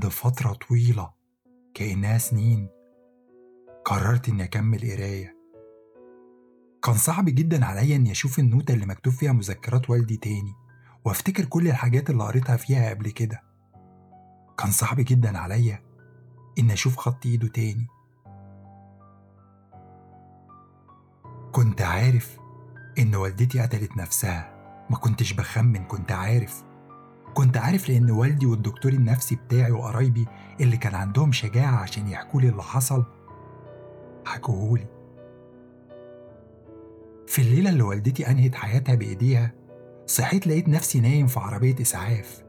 بعد فترة طويلة كأنها سنين قررت إني أكمل قراية. كان صعب جدا عليا إني أشوف النوتة اللي مكتوب فيها مذكرات والدي تاني وأفتكر كل الحاجات اللي قريتها فيها قبل كده. كان صعب جدا عليا إني أشوف خط إيده تاني. كنت عارف إن والدتي قتلت نفسها ما كنتش بخمن كنت عارف كنت عارف لأن والدي والدكتور النفسي بتاعي وقرايبي اللي كان عندهم شجاعة عشان يحكولي اللي حصل حكوهولي. في الليلة اللي والدتي أنهت حياتها بإيديها صحيت لقيت نفسي نايم في عربية إسعاف.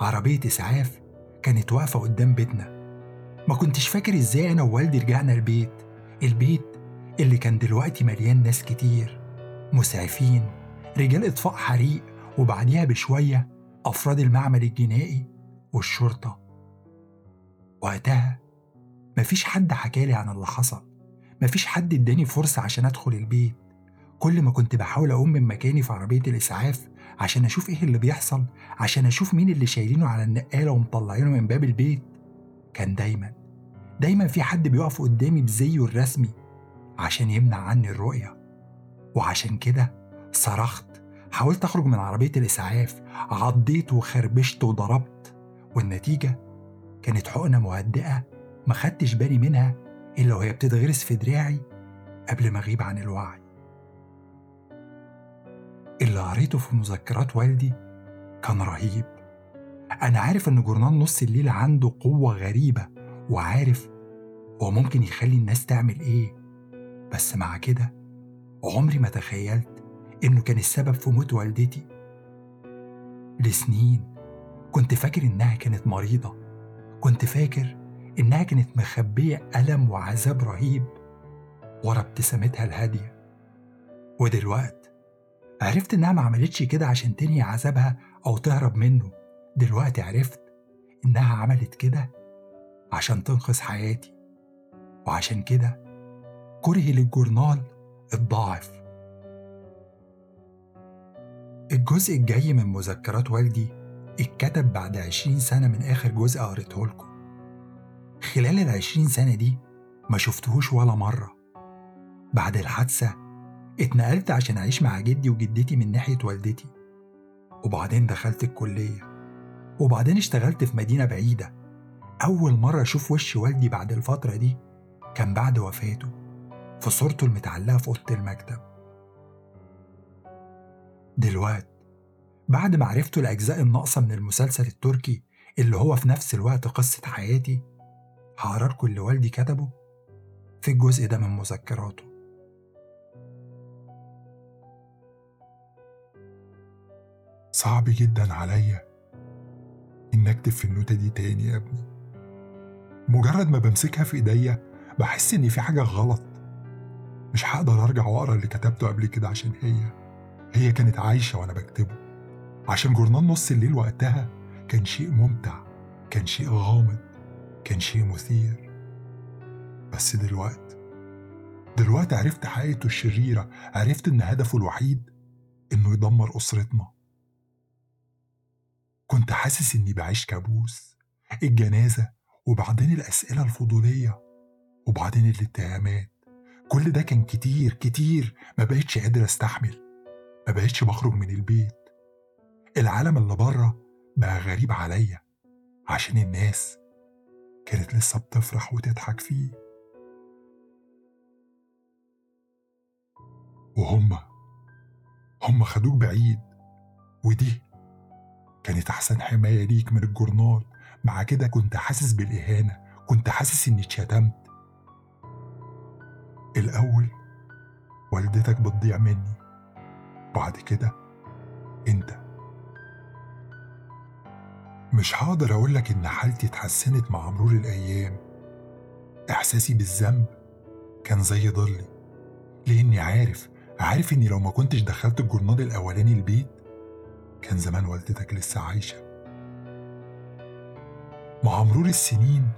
عربية إسعاف كانت واقفة قدام بيتنا. ما كنتش فاكر إزاي أنا ووالدي رجعنا البيت. البيت اللي كان دلوقتي مليان ناس كتير مسعفين رجال إطفاء حريق وبعديها بشوية أفراد المعمل الجنائي والشرطة. وقتها مفيش حد حكالي عن اللي حصل. مفيش حد اداني فرصة عشان أدخل البيت. كل ما كنت بحاول أقوم من مكاني في عربية الإسعاف عشان أشوف إيه اللي بيحصل عشان أشوف مين اللي شايلينه على النقالة ومطلعينه من باب البيت. كان دايما دايما في حد بيقف قدامي بزيه الرسمي عشان يمنع عني الرؤية. وعشان كده صرخت حاولت أخرج من عربية الإسعاف عضيت وخربشت وضربت والنتيجة كانت حقنة مهدئة ما خدتش بالي منها إلا وهي بتتغرس في دراعي قبل ما أغيب عن الوعي. اللي قريته في مذكرات والدي كان رهيب. أنا عارف إن جورنال نص الليل عنده قوة غريبة وعارف هو ممكن يخلي الناس تعمل إيه بس مع كده عمري ما تخيلت إنه كان السبب في موت والدتي. لسنين كنت فاكر إنها كانت مريضة. كنت فاكر إنها كانت مخبية ألم وعذاب رهيب ورا ابتسامتها الهادية. ودلوقت عرفت إنها ما عملتش كده عشان تنهي عذابها أو تهرب منه. دلوقتي عرفت إنها عملت كده عشان تنقذ حياتي. وعشان كده كرهي للجورنال اتضاعف الجزء الجاي من مذكرات والدي اتكتب بعد عشرين سنة من آخر جزء قريته لكم. خلال العشرين سنة دي ما شفتهوش ولا مرة. بعد الحادثة اتنقلت عشان أعيش مع جدي وجدتي من ناحية والدتي. وبعدين دخلت الكلية. وبعدين اشتغلت في مدينة بعيدة. أول مرة أشوف وش والدي بعد الفترة دي كان بعد وفاته في صورته المتعلقة في أوضة المكتب. دلوقت بعد ما عرفتوا الأجزاء الناقصة من المسلسل التركي اللي هو في نفس الوقت قصة حياتي هقرا لكم اللي والدي كتبه في الجزء ده من مذكراته. صعب جدا عليا إن أكتب في النوتة دي تاني يا ابني. مجرد ما بمسكها في إيديا بحس إن في حاجة غلط. مش هقدر أرجع وأقرأ اللي كتبته قبل كده عشان هي. هي كانت عايشة وأنا بكتبه. عشان جورنال نص الليل وقتها كان شيء ممتع كان شيء غامض كان شيء مثير. بس دلوقتي دلوقتي عرفت حقيقته الشريرة عرفت إن هدفه الوحيد إنه يدمر أسرتنا. كنت حاسس إني بعيش كابوس الجنازة وبعدين الأسئلة الفضولية وبعدين الاتهامات. كل ده كان كتير كتير ما بقتش قادر أستحمل. بقتش بخرج من البيت. العالم اللي بره بقى غريب عليا عشان الناس كانت لسه بتفرح وتضحك فيه. وهم هم خدوك بعيد ودي كانت أحسن حماية ليك من الجورنال. مع كده كنت حاسس بالإهانة كنت حاسس إني اتشتمت. الأول والدتك بتضيع مني. بعد كده انت. مش هقدر اقولك إن حالتي اتحسنت مع مرور الأيام. إحساسي بالذنب كان زي ضلي لأني عارف عارف إني لو ما كنتش دخلت الجورنال الأولاني البيت كان زمان والدتك لسه عايشة. مع مرور السنين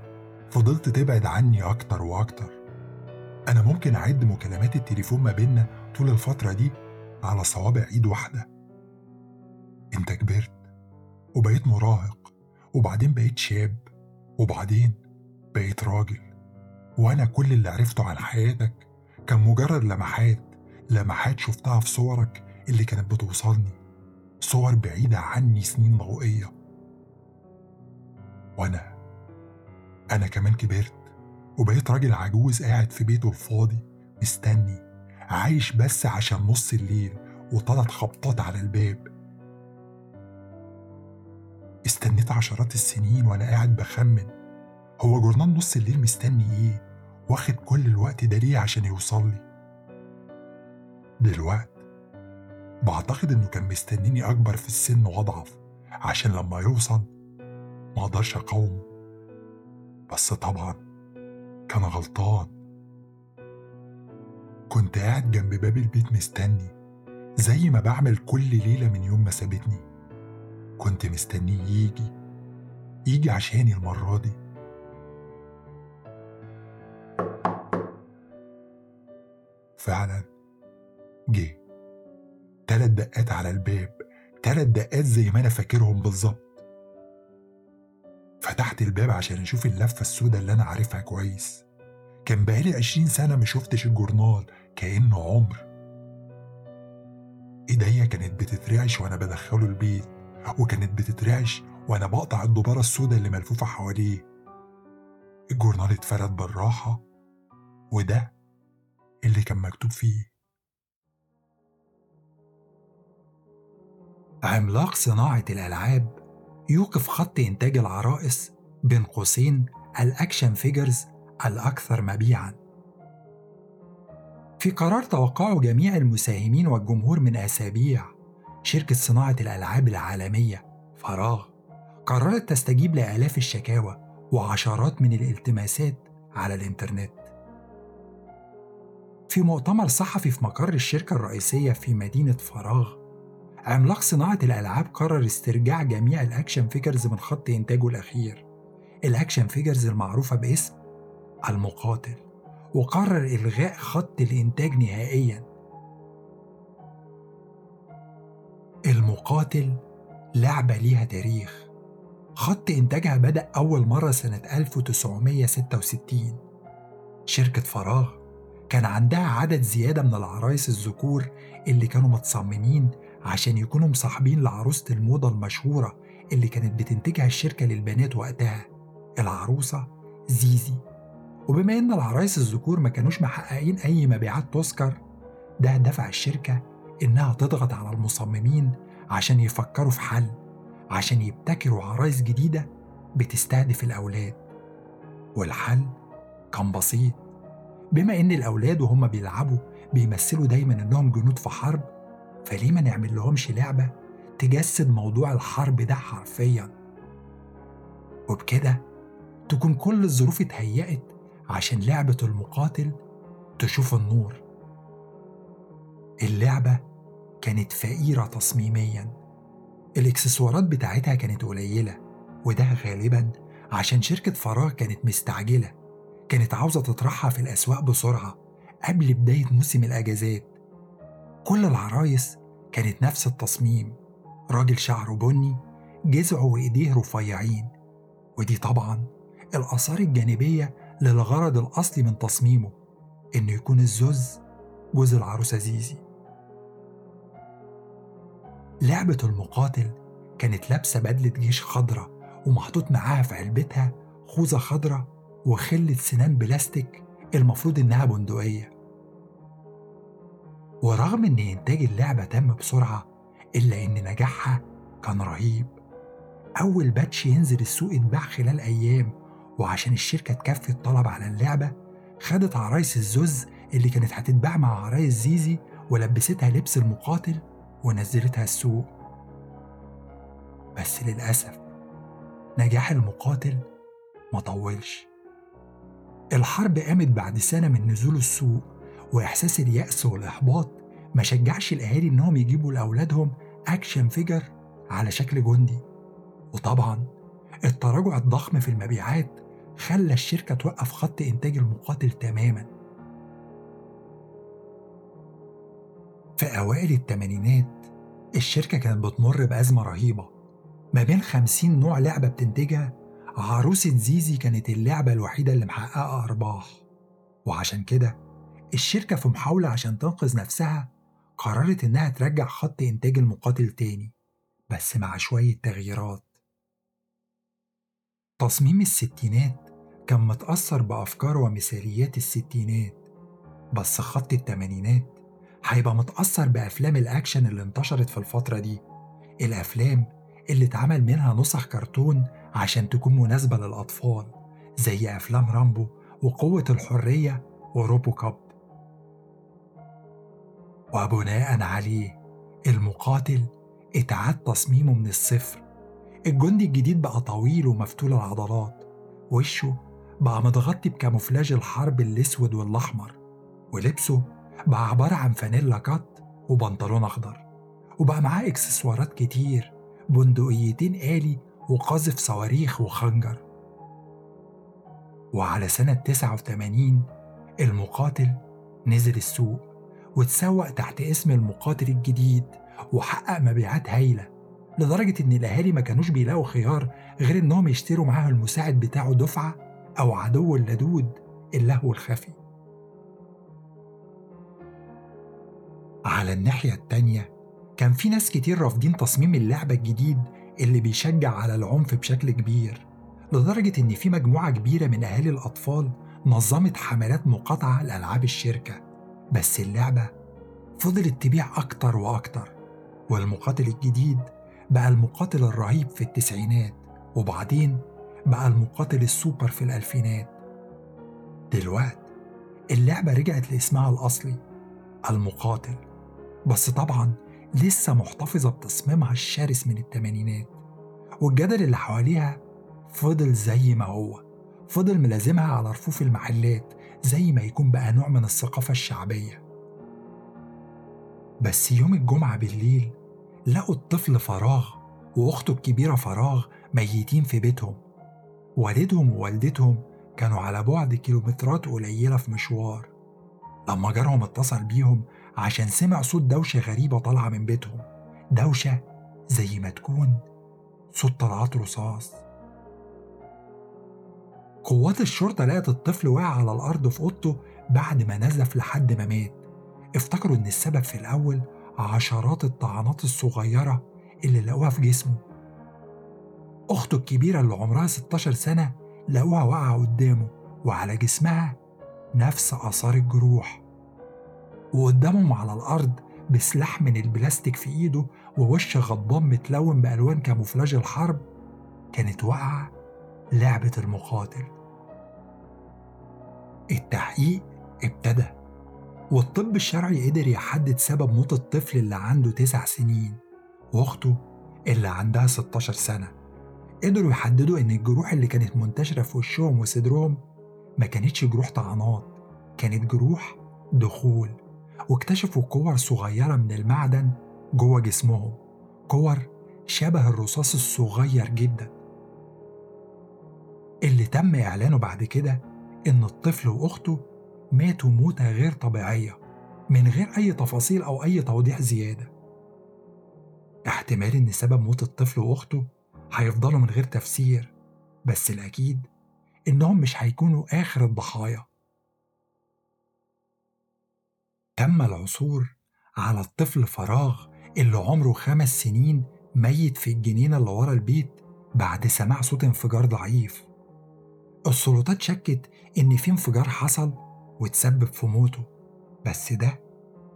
فضلت تبعد عني أكتر وأكتر. أنا ممكن أعد مكالمات التليفون ما بينا طول الفترة دي على صوابع إيد واحدة. أنت كبرت وبقيت مراهق وبعدين بقيت شاب وبعدين بقيت راجل. وأنا كل اللي عرفته عن حياتك كان مجرد لمحات لمحات شفتها في صورك اللي كانت بتوصلني. صور بعيدة عني سنين ضوئية. وأنا أنا كمان كبرت وبقيت راجل عجوز قاعد في بيته الفاضي مستني. عايش بس عشان نص الليل وثلاث خبطات على الباب. استنيت عشرات السنين وأنا قاعد بخمن. هو جورنال نص الليل مستني إيه؟ واخد كل الوقت ده ليه عشان يوصل لي؟ دلوقت بعتقد إنه كان مستنيني أكبر في السن وأضعف عشان لما يوصل ما أقدرش أقاومه. بس طبعا كان غلطان. كنت قاعد جنب باب البيت مستني زي ما بعمل كل ليلة من يوم ما سابتني. كنت مستنيه يجي يجي عشاني المرة دي. فعلا جه. تلات دقات على الباب تلات دقات زي ما أنا فاكرهم بالظبط. فتحت الباب عشان أشوف اللفة السوداء اللي أنا عارفها كويس. كان بقالي عشرين سنة ما شفتش الجورنال كأنه عمر. إيديا كانت بتترعش وأنا بدخله البيت وكانت بتترعش وأنا بقطع الدبارة السوداء اللي ملفوفة حواليه. الجورنال اتفرد بالراحة وده اللي كان مكتوب فيه. عملاق صناعة الألعاب يوقف خط إنتاج العرائس بين قوسين ال action figures الأكثر مبيعاً. في قرار توقعه جميع المساهمين والجمهور من أسابيع، شركة صناعة الألعاب العالمية فراغ قررت تستجيب لآلاف الشكاوى وعشرات من الالتماسات على الإنترنت. في مؤتمر صحفي في مقر الشركة الرئيسية في مدينة فراغ عملاق صناعة الألعاب قرر استرجاع جميع ال action figures من خط إنتاجه الأخير. ال action figures المعروفة باسم المقاتل. وقرر إلغاء خط الإنتاج نهائيا. المقاتل لعبة ليها تاريخ. خط إنتاجها بدأ أول مرة سنة 1966 شركة فراغ كان عندها عدد زيادة من العرايس الذكور اللي كانوا متصممين عشان يكونوا مصاحبين لعروسة الموضة المشهورة اللي كانت بتنتجها الشركة للبنات وقتها العروسة زيزي. وبما إن العرايس الذكور ما كانوش محققين أي مبيعات تذكر ده دفع الشركة إنها تضغط على المصممين عشان يفكروا في حل عشان يبتكروا عرايس جديدة بتستهدف الأولاد. والحل كان بسيط. بما إن الأولاد وهم بيلعبوا بيمثلوا دايما إنهم جنود في حرب فليه ما نعمل لهمش لعبة تجسد موضوع الحرب ده حرفيا؟ وبكده تكون كل الظروف اتهيأت عشان لعبة المقاتل تشوف النور. اللعبة كانت فقيرة تصميميا. الإكسسوارات بتاعتها كانت قليلة وده غالبا عشان شركة فراغ كانت مستعجلة. كانت عاوزة تطرحها في الأسواق بسرعة قبل بداية موسم الأجازات. كل العرايس كانت نفس التصميم. راجل شعره بني جذعه وإيديه رفيعين. ودي طبعا الآثار الجانبية للغرض الأصلي من تصميمه إنه يكون الزوز جوز العروسة زيزي لعبة المقاتل كانت لابسة بدلة جيش خضرة ومحطوط معاها في علبتها خوذة خضرة وخلة سنان بلاستيك المفروض إنها بندقية. ورغم إن إنتاج اللعبة تم بسرعة إلا إن نجاحها كان رهيب. أول باتش ينزل السوق اتباع خلال أيام وعشان الشركة تكفي الطلب على اللعبة خدت عرايس الزوز اللي كانت هتتباع مع عرايس زيزي ولبستها لبس المقاتل ونزلتها السوق. بس للأسف نجاح المقاتل ما طولش. الحرب قامت بعد سنة من نزول السوق وإحساس اليأس والإحباط ما شجعش الأهالي إنهم يجيبوا لأولادهم أكشن فيجر على شكل جندي. وطبعا التراجع الضخم في المبيعات خلى الشركة توقف خط إنتاج المقاتل تماما. في أوائل الثمانينات الشركة كانت بتمر بأزمة رهيبة. ما بين خمسين نوع لعبة بتنتجها عروسة زيزي كانت اللعبة الوحيدة اللي محققة أرباح. وعشان كده الشركة في محاولة عشان تنقذ نفسها قررت إنها ترجع خط إنتاج المقاتل تاني بس مع شوية تغييرات. تصميم الستينات كان متأثر بأفكار ومثاليات الستينات بس خط التمانينات هيبقى متأثر بأفلام الأكشن اللي انتشرت في الفترة دي الأفلام اللي اتعمل منها نسخ كرتون عشان تكون مناسبة للأطفال زي أفلام رامبو وقوة الحرية وروبو كاب. وبناء عليه المقاتل اتعاد تصميمه من الصفر الجندي الجديد بقى طويل ومفتول العضلات وشه بقى متغطي بكاموفلاج الحرب الأسود والأحمر ولبسه بقى عبارة عن فانيلا كات وبنطلون أخضر وبقى معاه إكسسوارات كتير بندقيتين آلي وقاذف صواريخ وخنجر. وعلى سنة 89 المقاتل نزل السوق وتسوق تحت اسم المقاتل الجديد وحقق مبيعات هايلة لدرجة إن الأهالي ما كانوش بيلاقوا خيار غير إنهم يشتروا معاه المساعد بتاعه دفعة أو عدو اللدود اللهو الخفي. على الناحية التانية كان في ناس كتير رافضين تصميم اللعبة الجديد اللي بيشجع على العنف بشكل كبير لدرجة إن في مجموعة كبيرة من أهالي الأطفال نظمت حملات مقاطعة لألعاب الشركة. بس اللعبة فضلت تبيع أكتر وأكتر والمقاتل الجديد بقى المقاتل الرهيب في التسعينات وبعدين بقى المقاتل السوبر في الألفينات. دلوقت اللعبة رجعت لإسمها الأصلي المقاتل. بس طبعا لسه محتفظة بتصميمها الشرس من التمانينات والجدل اللي حواليها فضل زي ما هو. فضل ملازمها على رفوف المحلات زي ما يكون بقى نوع من الثقافة الشعبية. بس يوم الجمعة بالليل لقوا الطفل فراغ وأخته الكبيرة فراغ ميتين في بيتهم. والدهم ووالدتهم كانوا على بعد كيلومترات قليلة في مشوار. لما جارهم اتصل بيهم عشان سمع صوت دوشة غريبة طالعة من بيتهم. دوشة زي ما تكون صوت طلعات رصاص. قوات الشرطة لقت الطفل واقع على الأرض في أوضته بعد ما نزف لحد ما مات. افتكروا إن السبب في الأول عشرات الطعنات الصغيرة اللي لقوها في جسمه. أخته الكبيرة اللي عمرها 16 سنة لقوها واقعة قدامه وعلى جسمها نفس آثار الجروح. وقدامهم على الأرض بسلاح من البلاستيك في إيده ووش غضبان متلون بألوان كاموفلاج الحرب كانت واقعة لعبة المقاتل. التحقيق ابتدى والطب الشرعي قدر يحدد سبب موت الطفل اللي عنده تسع سنين وأخته اللي عندها 16 سنة. قدروا يحددوا إن الجروح اللي كانت منتشرة في وشهم وصدرهم ما كانتش جروح طعنات كانت جروح دخول. واكتشفوا كور صغيرة من المعدن جوه جسمهم كور شبه الرصاص الصغير جدا. اللي تم إعلانه بعد كده إن الطفل وأخته ماتوا موتة غير طبيعية من غير أي تفاصيل أو أي توضيح زيادة. احتمال إن سبب موت الطفل وأخته هيفضلوا من غير تفسير بس الأكيد إنهم مش هيكونوا آخر الضحايا. تم العثور على الطفل فراغ اللي عمره خمس سنين ميت في الجنينة اللي ورا البيت بعد سماع صوت انفجار ضعيف. السلطات شكت إن في انفجار حصل وتسبب في موته بس ده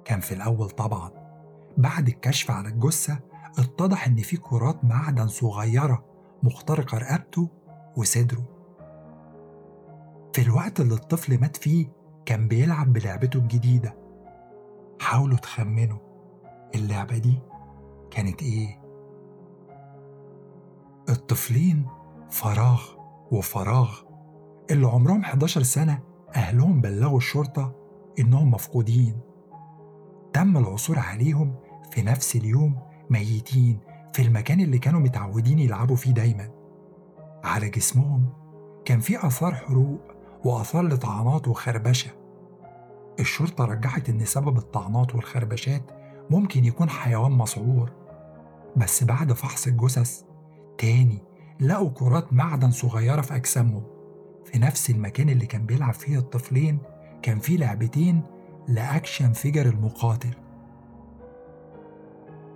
كان في الأول طبعا بعد الكشف على الجثة اتضح إن في كرات معدن صغيرة مخترقة رقبته وصدره. في الوقت اللي الطفل مات فيه كان بيلعب بلعبته الجديدة. حاولوا تخمنوا اللعبة دي كانت إيه؟ الطفلين فراغ وفراغ. اللي عمرهم 11 سنة أهلهم بلغوا الشرطة إنهم مفقودين. تم العثور عليهم في نفس اليوم ميتين في المكان اللي كانوا متعودين يلعبوا فيه دايما. على جسمهم كان في آثار حروق وآثار لطعنات وخربشة. الشرطة رجحت إن سبب الطعنات والخربشات ممكن يكون حيوان مسعور بس بعد فحص الجثث تاني لقوا كرات معدن صغيرة في أجسامهم. في نفس المكان اللي كان بيلعب فيه الطفلين كان فيه لعبتين لأكشن فيجر المقاتل.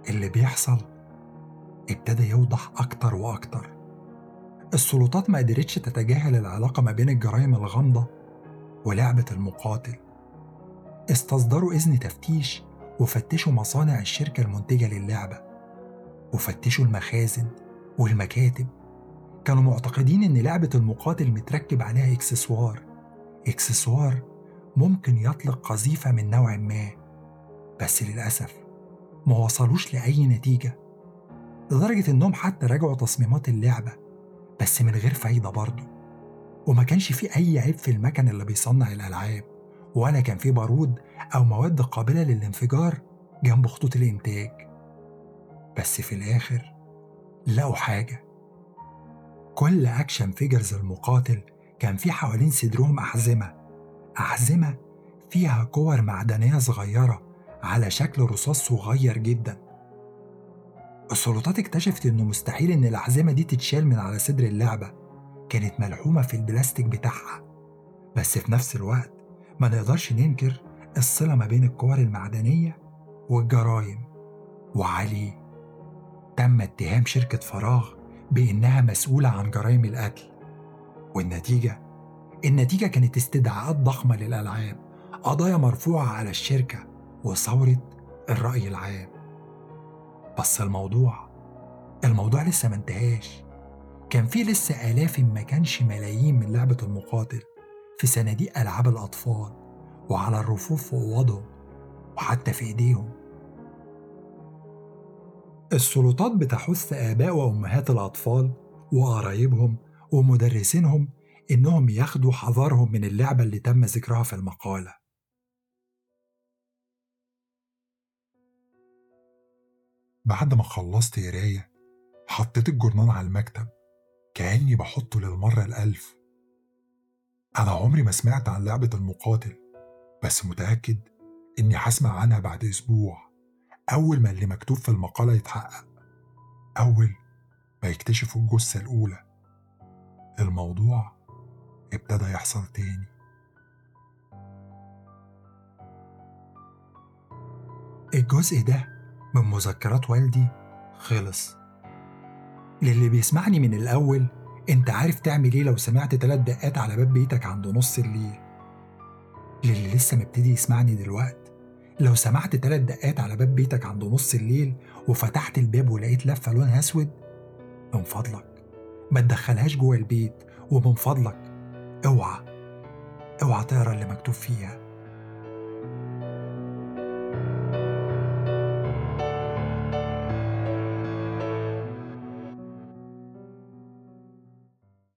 اللي بيحصل ابتدى يوضح أكتر وأكتر. السلطات ما قدرتش تتجاهل العلاقة ما بين الجرائم الغامضة ولعبة المقاتل. استصدروا إذن تفتيش وفتشوا مصانع الشركة المنتجة للعبة وفتشوا المخازن والمكاتب. كانوا معتقدين إن لعبة المقاتل متركب عليها إكسسوار. إكسسوار ممكن يطلق قذيفة من نوع ما بس للأسف ما وصلوش لأي نتيجة. لدرجة إنهم حتى راجعوا تصميمات اللعبة بس من غير فايدة برضه وما كانش في أي عيب في المكن اللي بيصنع الألعاب ولا كان في بارود أو مواد قابلة للانفجار جنب خطوط الإنتاج. بس في الآخر لقوا حاجة. كل action figures المقاتل كان في حوالين صدرهم أحزمة أحزمة فيها كور معدنية صغيرة على شكل رصاص صغير جدا. السلطات اكتشفت إنه مستحيل إن الأحزمة دي تتشال من على صدر اللعبة. كانت ملحومة في البلاستيك بتاعها. بس في نفس الوقت ما نقدرش ننكر الصلة ما بين الكور المعدنية والجرايم وعليه تم اتهام شركة فراغ بإنها مسؤولة عن جرائم القتل. والنتيجة؟ النتيجة كانت استدعاءات ضخمة للألعاب. قضايا مرفوعة على الشركة. وثورة الرأي العام. بس الموضوع الموضوع لسه ما انتهاش. كان في لسه آلاف ما كانش ملايين من لعبة المقاتل في صناديق ألعاب الأطفال وعلى الرفوف في أوضهم وحتى في إيديهم. السلطات بتحث آباء وأمهات الأطفال وقرايبهم ومدرسينهم إنهم ياخدوا حذرهم من اللعبة اللي تم ذكرها في المقالة. بعد ما خلصت قراية حطيت الجورنال على المكتب كأني بحطه للمرة الألف. أنا عمري ما سمعت عن لعبة المقاتل بس متأكد إني هسمع عنها بعد أسبوع أول ما اللي مكتوب في المقالة يتحقق. أول ما يكتشفوا الجثة الأولى. الموضوع ابتدى يحصل تاني. الجزء ده من مذكرات والدي. خلص. للي بيسمعني من الأول أنت عارف تعمل إيه لو سمعت تلات دقات على باب بيتك عند نص الليل. للي لسه مبتدي يسمعني دلوقت لو سمعت تلات دقات على باب بيتك عند نص الليل وفتحت الباب ولقيت لفة لونها أسود من فضلك. ما تدخلهاش جوه البيت ومن فضلك. اوعى. اوعى تقرأ اللي مكتوب فيها.